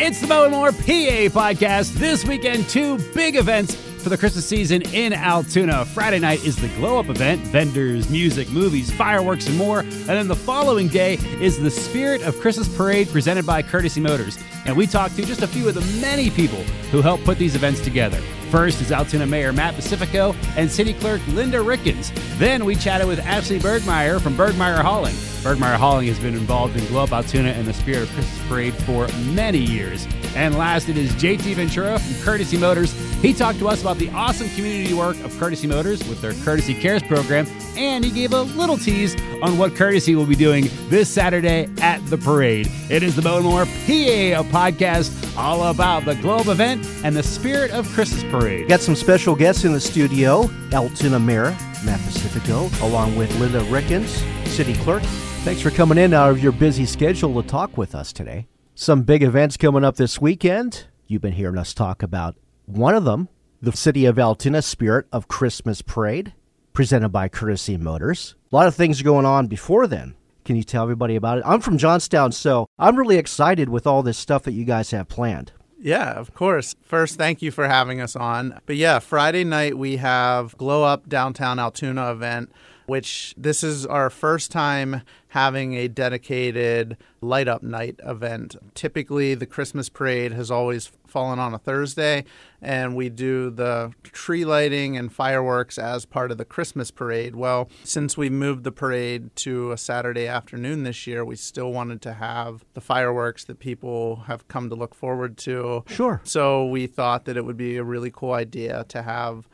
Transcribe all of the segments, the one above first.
It's the Mo and More PA podcast. This weekend, two big events for the Christmas season in Altoona. Friday night is the Glow Up event vendors, music, movies, fireworks, and more. And then the following day is the Spirit of Christmas Parade presented by Courtesy Motors. And we talked to just a few of the many people who helped put these events together. First is Altoona Mayor Matt Pacifico and City Clerk Linda Rickens. Then we chatted with Ashley Burgmeier from Burgmeier Hauling. Burgmeier Hauling has been involved in Glow Up Altoona and the Spirit of Christmas Parade for many years. And last, it is JT Ventura from Courtesy Motors. He talked to us about the awesome community work of Courtesy Motors with their Courtesy Cares program, and he gave a little tease on what Courtesy will be doing this Saturday at the parade. It is the Mo and More PA podcast, all about the Glow Up event and the Spirit of Christmas Parade. Got some special guests in the studio Altoona Mayor, Matt Pacifico, along with Linda Rickens, City Clerk. Thanks for coming in out of your busy schedule to talk with us today. Some big events coming up this weekend. You've been hearing us talk about one of them, the City of Altoona Spirit of Christmas Parade, presented by Courtesy Motors. A lot of things going on before then. Can you tell everybody about it? I'm from Johnstown, so I'm really excited with all this stuff that you guys have planned. Yeah, of course. First, thank you for having us on. But yeah, Friday night we have Glow Up Downtown Altoona event, which this is our first time having a dedicated light up night event. Typically, the Christmas parade has always fallen on a Thursday, and we do the tree lighting and fireworks as part of the Christmas parade. Well, since we moved the parade to a Saturday afternoon this year, we still wanted to have the fireworks that people have come to look forward to. Sure. So we thought that it would be a really cool idea to have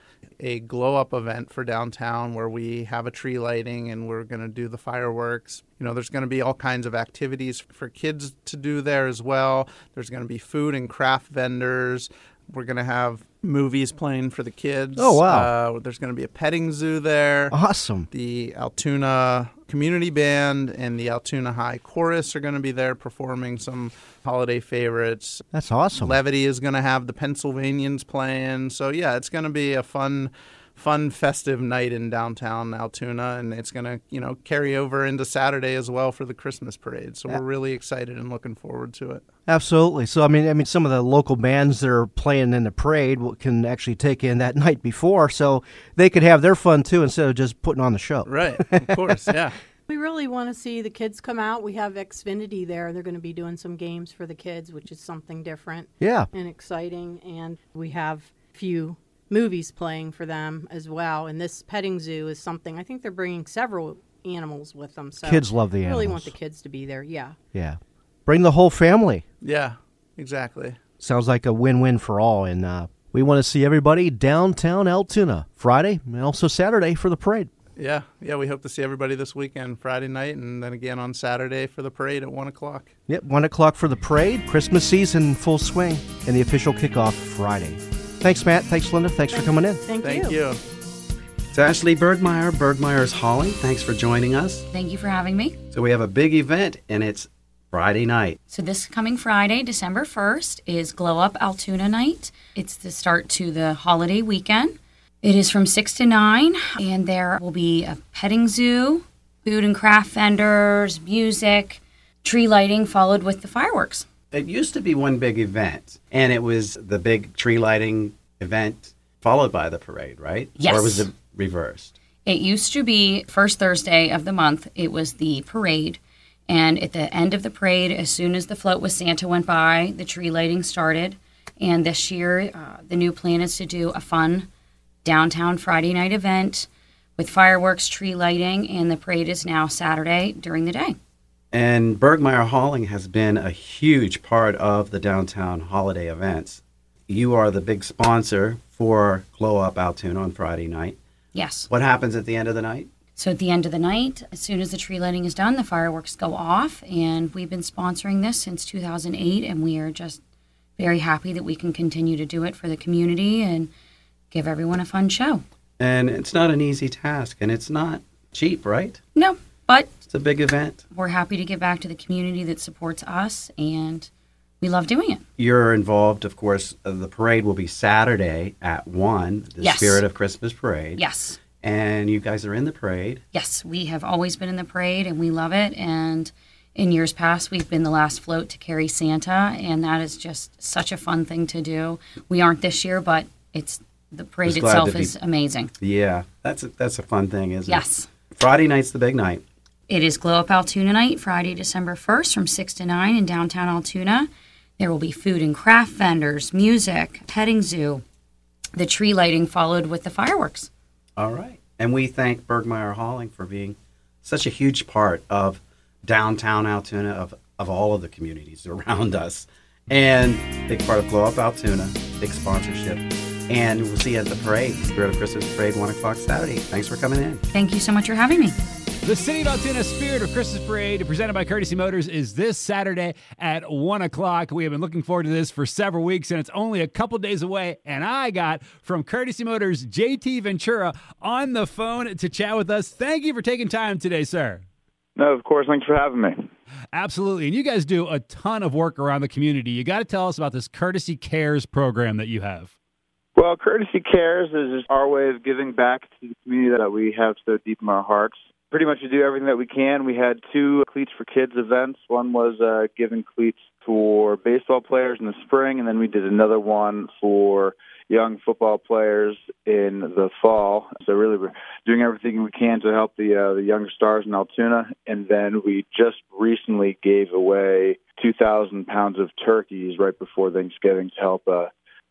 a glow up event for downtown where we have a tree lighting and we're going to do the fireworks. You know, there's going to be all kinds of activities for kids to do there as well. There's going to be food and craft vendors. We're going to have movies playing for the kids. Oh, wow. Uh, there's going to be a petting zoo there. Awesome. The Altoona Community Band and the Altoona High Chorus are going to be there performing some holiday favorites. That's awesome. Levity is going to have the Pennsylvanians playing. So yeah, it's going to be a fun fun festive night in downtown Altoona and it's going to, you know, carry over into Saturday as well for the Christmas parade. So Yeah. we're really excited and looking forward to it. Absolutely. So I mean, I mean, some of the local bands that are playing in the parade can actually take in that night before, so they could have their fun too instead of just putting on the show. Right. Of course. Yeah. We really want to see the kids come out. We have Xfinity there. They're going to be doing some games for the kids, which is something different Yeah. and exciting. And we have a few movies playing for them as well. And this petting zoo is something I think they're bringing several animals with them. So Kids love the I really animals. want the kids to be there. Yeah. Yeah. Bring the whole family. Yeah. Exactly. Sounds like a win-win for all, and uh, we want to see everybody downtown Altoona Friday and also Saturday for the parade. Yeah. Yeah. We hope to see everybody this weekend, Friday night, and then again on Saturday for the parade at one o'clock. Yep, one o'clock for the parade. Christmas season in full swing, and the official kickoff Friday. Thanks, Matt. Thanks, Linda. Thanks for coming in. Thank, Thank you. It's Ashley Burgmeier, Burgmeier's Hauling. Thanks for joining us. Thank you for having me. So we have a big event, and it's Friday night. So this coming Friday, December 1st, is Glow Up Altoona Night. It's the start to the holiday weekend. It is from 6 to 9, and there will be a petting zoo, food and craft vendors, music, tree lighting, followed with the fireworks. It used to be one big event, and it was the big tree lighting event followed by the parade, right? Yes. Or was it reversed? It used to be first Thursday of the month, it was the parade. And at the end of the parade, as soon as the float with Santa went by, the tree lighting started. And this year, uh, the new plan is to do a fun downtown Friday night event with fireworks, tree lighting, and the parade is now Saturday during the day. And Burgmeier Hauling has been a huge part of the downtown holiday events. You are the big sponsor for Glow Up Altoona on Friday night. Yes. What happens at the end of the night? So at the end of the night, as soon as the tree lighting is done, the fireworks go off. And we've been sponsoring this since 2008, and we are just very happy that we can continue to do it for the community and give everyone a fun show. And it's not an easy task, and it's not cheap, right? No, but It's a big event. we're happy to give back to the community that supports us, and we love doing it. You're involved, of course. Uh, the parade will be Saturday at 1, the Yes. Spirit of Christmas Parade. Yes. And you guys are in the parade. Yes, we have always been in the parade and we love it. And In years past, we've been the last float to carry Santa, and that is just such a fun thing to do. We aren't this year, but it's the parade itself be- is amazing. Yeah, that's a, that's a fun thing, isn't it? Yes. Friday night's the big night. It is Glow Up Altoona night, Friday, December 1st from 6 to 9 in downtown Altoona. There will be food and craft vendors, music, petting zoo, the tree lighting followed with the fireworks. All right. And we thank Burgmeier Hauling for being such a huge part of downtown Altoona, of, of all of the communities around us. And big part of Glow Up Altoona, big sponsorship. And we'll see you at the parade, Spirit of Christmas Parade, 1 o'clock Saturday. Thanks for coming in. Thank you so much for having me. The City of Altoona Spirit of Christmas Parade, presented by Courtesy Motors, is this Saturday at 1 o'clock. We have been looking forward to this for several weeks, and it's only a couple days away. And I got from Courtesy Motors JT Ventura on the phone to chat with us. Thank you for taking time today, sir. No, of course. Thanks for having me. Absolutely. And you guys do a ton of work around the community. You got to tell us about this Courtesy Cares program that you have. Well, Courtesy Cares is our way of giving back to the community that we have so deep in our hearts. Pretty much to do everything that we can. We had two Cleats for Kids events. One was uh, giving cleats for baseball players in the spring, and then we did another one for young football players in the fall. So really, we're doing everything we can to help the uh, the younger stars in Altoona. And then we just recently gave away 2,000 pounds of turkeys right before Thanksgiving to help uh,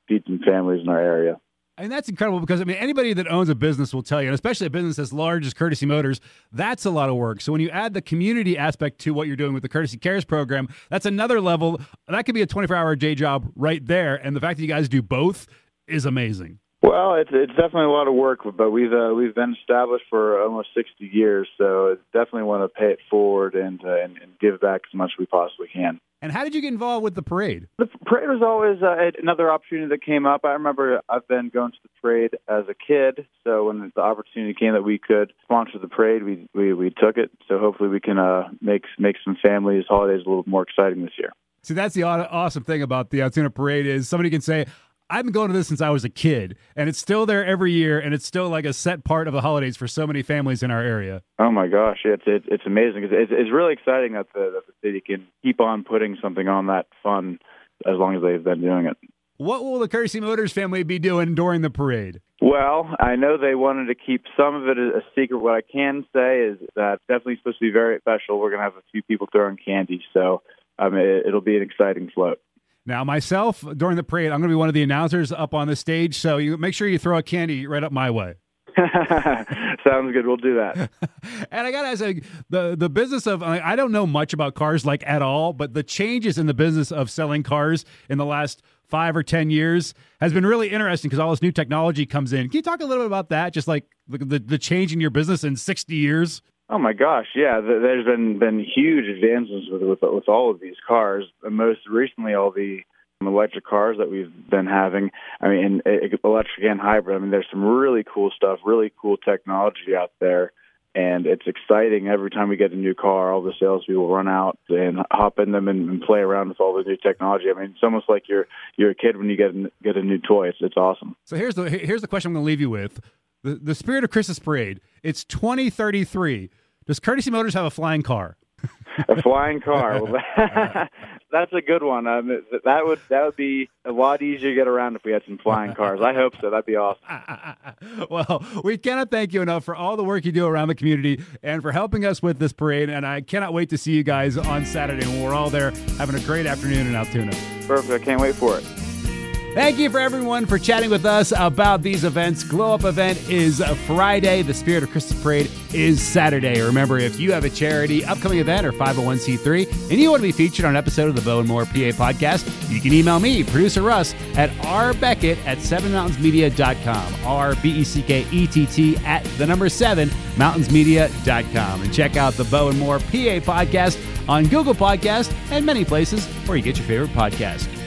feed some families in our area. And that's incredible because I mean anybody that owns a business will tell you, and especially a business as large as Courtesy Motors, that's a lot of work. So when you add the community aspect to what you're doing with the Courtesy Cares program, that's another level. That could be a 24-hour day job right there. And the fact that you guys do both is amazing. Well, it's it's definitely a lot of work, but we've uh, we've been established for almost 60 years, so definitely want to pay it forward and, uh, and and give back as much as we possibly can. And how did you get involved with the parade? The parade was always uh, another opportunity that came up. I remember I've been going to the parade as a kid, so when the opportunity came that we could sponsor the parade, we we, we took it. So hopefully we can uh, make make some families' holidays a little more exciting this year. See, that's the aw- awesome thing about the Altoona Parade is somebody can say, I've been going to this since I was a kid, and it's still there every year, and it's still like a set part of the holidays for so many families in our area. Oh my gosh, it's it's, it's amazing. It's, it's it's really exciting that the that the city can keep on putting something on that fun as long as they've been doing it. What will the Courtesy Motors family be doing during the parade? Well, I know they wanted to keep some of it a secret. What I can say is that it's definitely supposed to be very special. We're going to have a few people throwing candy, so um, it, it'll be an exciting float. Now, myself, during the parade, I'm going to be one of the announcers up on the stage, so you make sure you throw a candy right up my way. Sounds good. We'll do that. and I gotta ask, like, the the business of like, I don't know much about cars like at all, but the changes in the business of selling cars in the last five or ten years has been really interesting because all this new technology comes in. Can you talk a little bit about that? Just like the the, the change in your business in sixty years. Oh my gosh, yeah. th- There's been been huge advances with with, with all of these cars. Most recently, all the electric cars that we've been having. I mean, e- eh, eh, electric and hybrid. I mean, there's some really cool stuff, really cool technology out there, and it's exciting every time we get a new car. All the salespeople run out and hop in them and, and play around with all the new technology. I mean, it's almost like you're you're a kid when you get get a new toy. It's it's awesome. So here's the here's the question I'm going to leave you with: the the spirit of Christmas parade. It's 2033. Does Courtesy Motors have a flying car? a flying car. Well, that's a good one. Um, that would that would be a lot easier to get around if we had some flying cars. I hope so. That'd be awesome. well, we cannot thank you enough for all the work you do around the community and for helping us with this parade. And I cannot wait to see you guys on Saturday when we're all there having a great afternoon in Altoona. Perfect. I can't wait for it. Thank you for everyone for chatting with us about these events. Glow Up event is Friday. The Spirit of Christmas Parade is Saturday. Remember, if you have a charity, upcoming event, or 501c3, and you want to be featured on an episode of the Bow and More PA podcast, you can email me, producer Russ, at rbeckett at sevenmountainsmedia.com. R B E C K E T T at the number seven, mountainsmedia.com. And check out the Bow and More PA podcast on Google Podcast and many places where you get your favorite podcast.